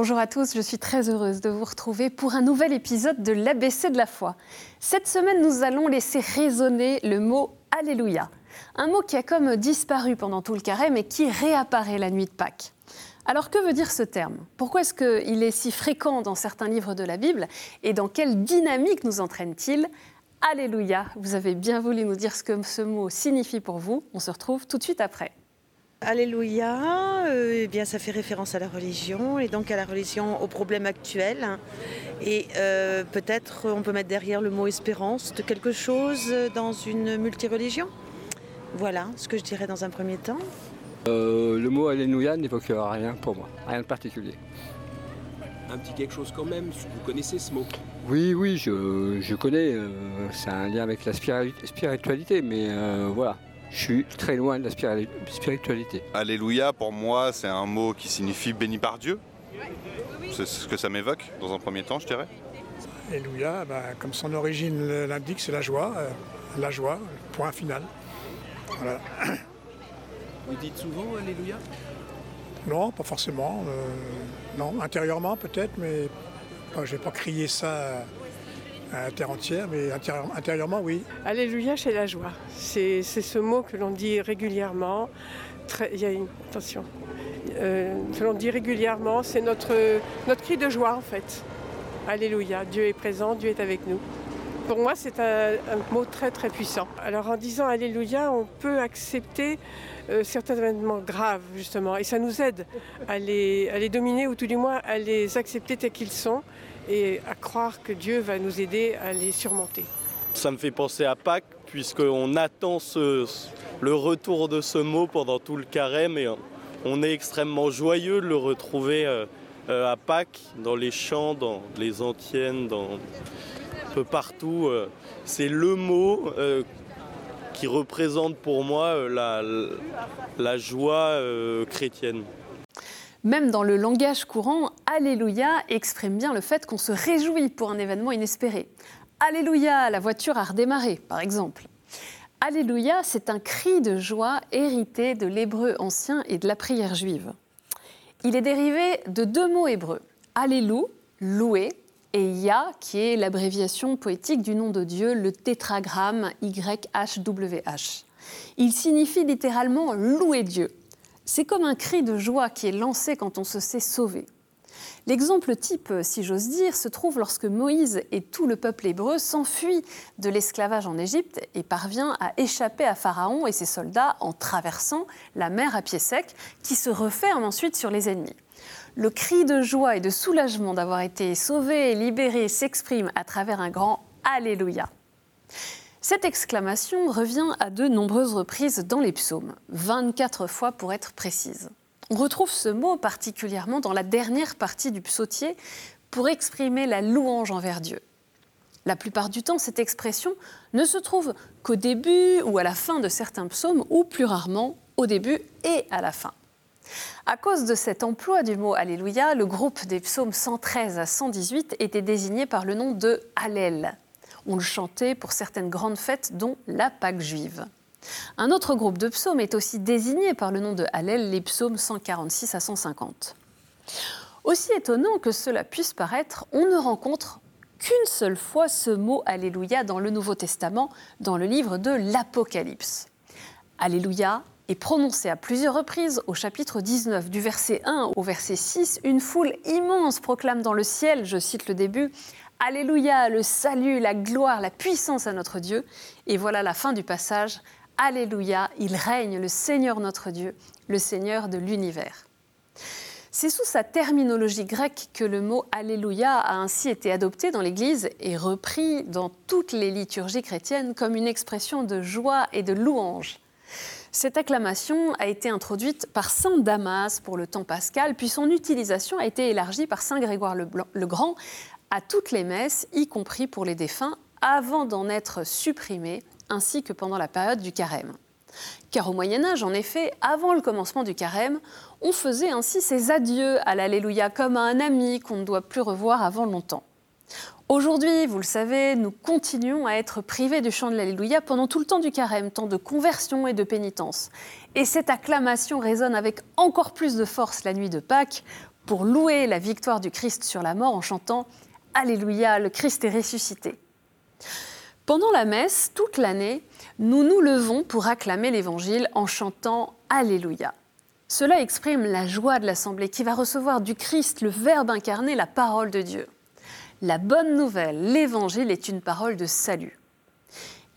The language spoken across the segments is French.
Bonjour à tous, je suis très heureuse de vous retrouver pour un nouvel épisode de l'ABC de la foi. Cette semaine, nous allons laisser résonner le mot Alléluia. Un mot qui a comme disparu pendant tout le carême et qui réapparaît la nuit de Pâques. Alors que veut dire ce terme? Pourquoi est-ce qu'il est si fréquent dans certains livres de la Bible Et dans quelle dynamique nous entraîne-t-il? Alléluia, vous avez bien voulu nous dire ce que ce mot signifie pour vous. On se retrouve tout de suite après. Alléluia, euh, eh bien, ça fait référence à la religion et donc à la religion, aux problèmes actuels. Et euh, peut-être on peut mettre derrière le mot espérance de quelque chose dans une multireligion. Voilà ce que je dirais dans un premier temps. Euh, le mot Alléluia n'évoque rien pour moi, rien de particulier. Un petit quelque chose quand même, vous connaissez ce mot? Oui, oui, je, je connais. c'est un lien avec la spiritualité, mais voilà je suis très loin de la spiritualité. Alléluia, pour moi, c'est un mot qui signifie béni par Dieu. C'est ce que ça m'évoque dans un premier temps, je dirais. Alléluia, bah, comme son origine l'indique, c'est la joie. Euh, la joie, point final. Vous dites souvent Alléluia? Non, pas forcément. Euh, non, intérieurement peut-être, mais je ne vais pas crier ça à terre entière, mais intérieurement, oui. Alléluia, c'est la joie. C'est ce mot que l'on dit régulièrement. il y a une, attention. Euh, que l'on dit régulièrement, c'est notre, notre cri de joie en fait. Alléluia, Dieu est présent, Dieu est avec nous. Pour moi, c'est un, mot très très puissant. Alors en disant Alléluia, on peut accepter euh, certains événements graves, justement, et ça nous aide à les, à les dominer ou tout du moins à les accepter tels qu'ils sont et à croire que Dieu va nous aider à les surmonter. Ça me fait penser à Pâques, puisqu'on attend le retour de ce mot pendant tout le carême et on est extrêmement joyeux de le retrouver euh, euh, à Pâques, dans les champs, dans les antiennes, dans un peu partout. Euh. C'est le mot qui représente pour moi la, la joie chrétienne. Même dans le langage courant, Alléluia exprime bien le fait qu'on se réjouit pour un événement inespéré. Alléluia, la voiture a redémarré, par exemple. Alléluia, c'est un cri de joie hérité de l'hébreu ancien et de la prière juive. Il est dérivé de deux mots hébreux, Allélu, louer, et Ya, qui est l'abréviation poétique du nom de Dieu, le tétragramme YHWH. Il signifie littéralement louer Dieu. C'est comme un cri de joie qui est lancé quand on se sait sauvé. L'exemple type, si j'ose dire, se trouve lorsque Moïse et tout le peuple hébreu s'enfuient de l'esclavage en Égypte et parvient à échapper à Pharaon et ses soldats en traversant la mer à pied sec qui se referme ensuite sur les ennemis. Le cri de joie et de soulagement d'avoir été sauvé et libéré s'exprime à travers un grand Alléluia. Cette exclamation revient à de nombreuses reprises dans les psaumes, 24 fois pour être précise. On retrouve ce mot particulièrement dans la dernière partie du psautier pour exprimer la louange envers Dieu. La plupart du temps, cette expression ne se trouve qu'au début ou à la fin de certains psaumes, ou plus rarement au début et à la fin. À cause de cet emploi du mot Alléluia, le groupe des psaumes 113 à 118 était désigné par le nom de Hallel, on le chantait pour certaines grandes fêtes, dont la Pâque juive. Un autre groupe de psaumes est aussi désigné par le nom de Hallel, les psaumes 146 à 150. Aussi étonnant que cela puisse paraître, on ne rencontre qu'une seule fois ce mot Alléluia dans le Nouveau Testament, dans le livre de l'Apocalypse. Alléluia est prononcé à plusieurs reprises au chapitre 19, du verset 1 au verset 6. Une foule immense proclame dans le ciel, je cite le début, Alléluia, le salut, la gloire, la puissance à notre Dieu. Et voilà la fin du passage. Alléluia, il règne, le Seigneur notre Dieu, le Seigneur de l'univers. C'est sous sa terminologie grecque que le mot Alléluia a ainsi été adopté dans l'Église et repris dans toutes les liturgies chrétiennes comme une expression de joie et de louange. Cette acclamation a été introduite par Saint Damas pour le temps pascal, puis son utilisation a été élargie par Saint Grégoire le Grand à toutes les messes, y compris pour les défunts, avant d'en être supprimés, ainsi que pendant la période du carême. Car au Moyen Âge, en effet, avant le commencement du carême, on faisait ainsi ses adieux à l'Alléluia comme à un ami qu'on ne doit plus revoir avant longtemps. Aujourd'hui, vous le savez, nous continuons à être privés du chant de l'Alléluia pendant tout le temps du carême, temps de conversion et de pénitence. Et cette acclamation résonne avec encore plus de force la nuit de Pâques pour louer la victoire du Christ sur la mort en chantant Alléluia, le Christ est ressuscité. Pendant la messe, toute l'année, nous nous levons pour acclamer l'Évangile en chantant Alléluia. Cela exprime la joie de l'Assemblée qui va recevoir du Christ, le Verbe incarné, la parole de Dieu. La bonne nouvelle, l'Évangile est une parole de salut.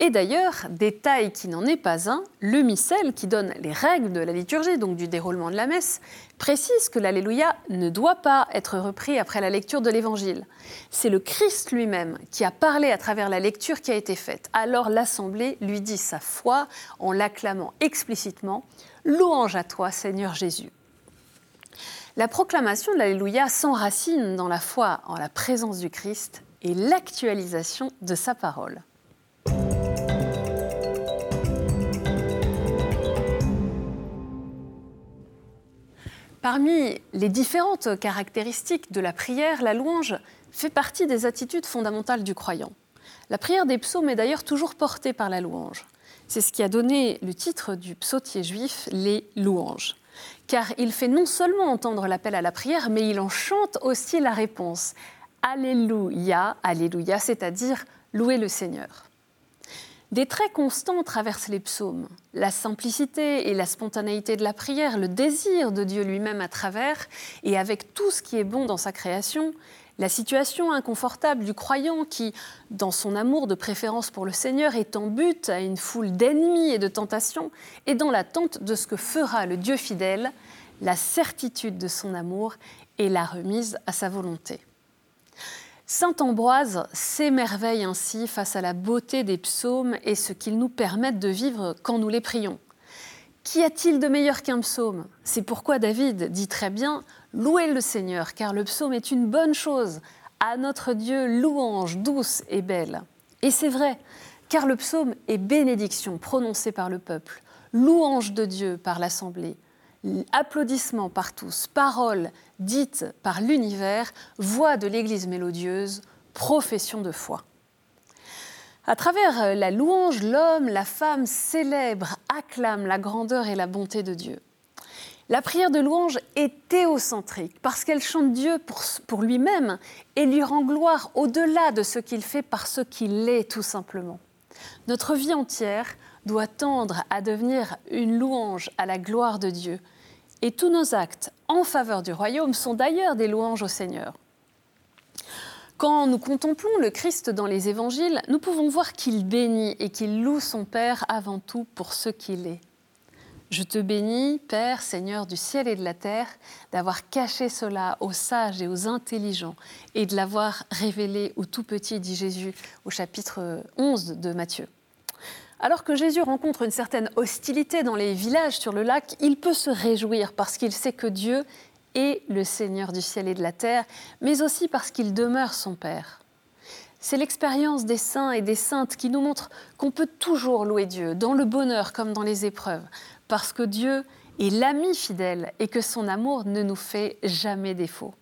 Et d'ailleurs, détail qui n'en est pas un, le missel, qui donne les règles de la liturgie, donc du déroulement de la messe, précise que l'Alléluia ne doit pas être repris après la lecture de l'Évangile. C'est le Christ lui-même qui a parlé à travers la lecture qui a été faite. Alors l'Assemblée lui dit sa foi en l'acclamant explicitement Louange à toi, Seigneur Jésus. La proclamation de l'Alléluia s'enracine dans la foi en la présence du Christ et l'actualisation de sa parole. Parmi les différentes caractéristiques de la prière, la louange fait partie des attitudes fondamentales du croyant. La prière des psaumes est d'ailleurs toujours portée par la louange. C'est ce qui a donné le titre du psautier juif, les louanges. Car il fait non seulement entendre l'appel à la prière, mais il en chante aussi la réponse. Alléluia, Alléluia, c'est-à-dire louer le Seigneur. Des traits constants traversent les psaumes. La simplicité et la spontanéité de la prière, le désir de Dieu lui-même à travers, et avec tout ce qui est bon dans sa création, la situation inconfortable du croyant qui, dans son amour de préférence pour le Seigneur, est en but à une foule d'ennemis et de tentations, et dans l'attente de ce que fera le Dieu fidèle, la certitude de son amour et la remise à sa volonté. Saint Ambroise s'émerveille ainsi face à la beauté des psaumes et ce qu'ils nous permettent de vivre quand nous les prions. Qu'y a-t-il de meilleur qu'un psaume? C'est pourquoi David dit très bien Louez le Seigneur, car le psaume est une bonne chose. À notre Dieu, louange douce et belle. Et c'est vrai, car le psaume est bénédiction prononcée par le peuple, louange de Dieu par l'assemblée, applaudissements par tous, paroles dites par l'univers, voix de l'Église mélodieuse, profession de foi. À travers euh, la louange, l'homme, la femme célèbre, acclame la grandeur et la bonté de Dieu. La prière de louange est théocentrique parce qu'elle chante Dieu pour, pour lui-même et lui rend gloire au-delà de ce qu'il fait par ce qu'il est tout simplement. Notre vie entière doit tendre à devenir une louange à la gloire de Dieu. Et tous nos actes en faveur du royaume sont d'ailleurs des louanges au Seigneur. Quand nous contemplons le Christ dans les évangiles, nous pouvons voir qu'il bénit et qu'il loue son Père avant tout pour ce qu'il est. Je te bénis, Père, Seigneur du ciel et de la terre, d'avoir caché cela aux sages et aux intelligents et de l'avoir révélé aux tout petits, dit Jésus au chapitre 11 de Matthieu. Alors que Jésus rencontre une certaine hostilité dans les villages sur le lac, il peut se réjouir parce qu'il sait que Dieu est le Seigneur du ciel et de la terre, mais aussi parce qu'il demeure son Père. C'est l'expérience des saints et des saintes qui nous montre qu'on peut toujours louer Dieu, dans le bonheur comme dans les épreuves, parce que Dieu est l'ami fidèle et que son amour ne nous fait jamais défaut.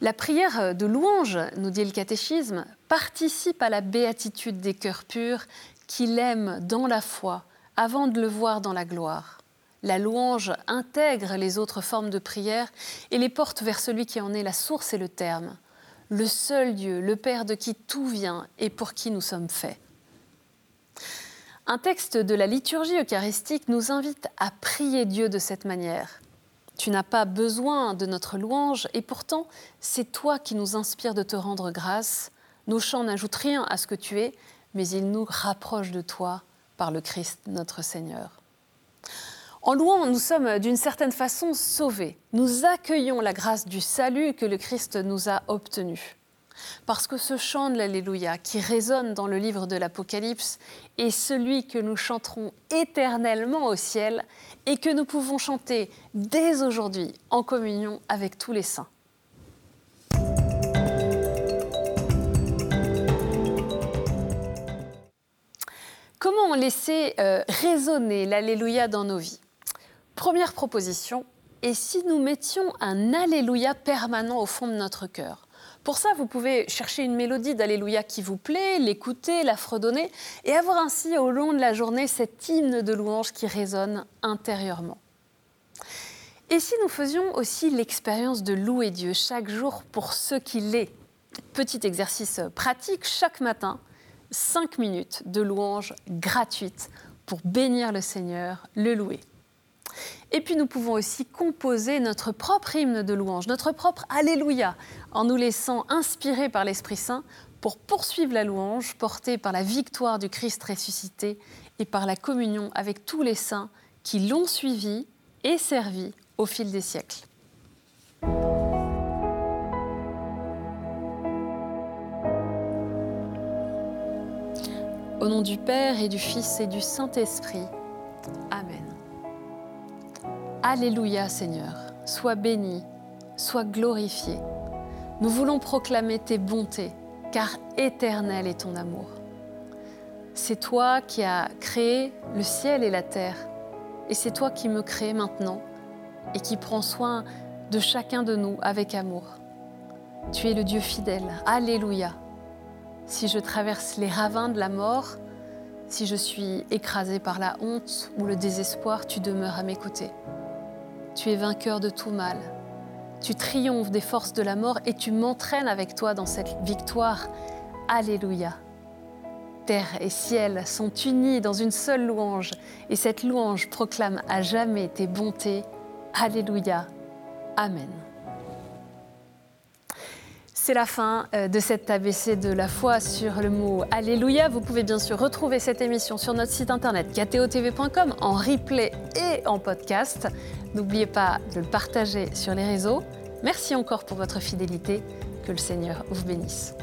La prière de louange, nous dit le catéchisme, participe à la béatitude des cœurs purs qu'il aime dans la foi avant de le voir dans la gloire. La louange intègre les autres formes de prière et les porte vers celui qui en est la source et le terme, le seul Dieu, le Père de qui tout vient et pour qui nous sommes faits. Un texte de la liturgie eucharistique nous invite à prier Dieu de cette manière. Tu n'as pas besoin de notre louange et pourtant c'est toi qui nous inspires de te rendre grâce. Nos chants n'ajoutent rien à ce que tu es, mais il nous rapproche de toi par le Christ notre Seigneur. En louant, nous sommes d'une certaine façon sauvés. Nous accueillons la grâce du salut que le Christ nous a obtenu. Parce que ce chant de l'Alléluia qui résonne dans le livre de l'Apocalypse est celui que nous chanterons éternellement au ciel et que nous pouvons chanter dès aujourd'hui en communion avec tous les saints. Comment laisser euh, résonner l'Alléluia dans nos vies? Première proposition, et si nous mettions un Alléluia permanent au fond de notre cœur? Pour ça, vous pouvez chercher une mélodie d'Alléluia qui vous plaît, l'écouter, la fredonner, et avoir ainsi au long de la journée cet hymne de louange qui résonne intérieurement. Et si nous faisions aussi l'expérience de louer Dieu chaque jour pour ce qu'il est? Petit exercice pratique, chaque matin, 5 minutes de louange gratuite pour bénir le Seigneur, le louer. Et puis nous pouvons aussi composer notre propre hymne de louange, notre propre Alléluia, en nous laissant inspirer par l'Esprit Saint pour poursuivre la louange portée par la victoire du Christ ressuscité et par la communion avec tous les saints qui l'ont suivi et servi au fil des siècles. Au nom du Père et du Fils et du Saint-Esprit. Amen. Alléluia Seigneur, sois béni, sois glorifié. Nous voulons proclamer tes bontés, car éternel est ton amour. C'est toi qui as créé le ciel et la terre, et c'est toi qui me crées maintenant et qui prends soin de chacun de nous avec amour. Tu es le Dieu fidèle. Alléluia. Si je traverse les ravins de la mort, si je suis écrasé par la honte ou le désespoir, tu demeures à mes côtés. Tu es vainqueur de tout mal. Tu triomphes des forces de la mort et tu m'entraînes avec toi dans cette victoire. Alléluia. Terre et ciel sont unis dans une seule louange et cette louange proclame à jamais tes bontés. Alléluia. Amen. C'est la fin euh, de cette ABC de la foi sur le mot Alléluia. Vous pouvez bien sûr retrouver cette émission sur notre site internet kto.tv.com en replay et en podcast. N'oubliez pas de le partager sur les réseaux. Merci encore pour votre fidélité. Que le Seigneur vous bénisse.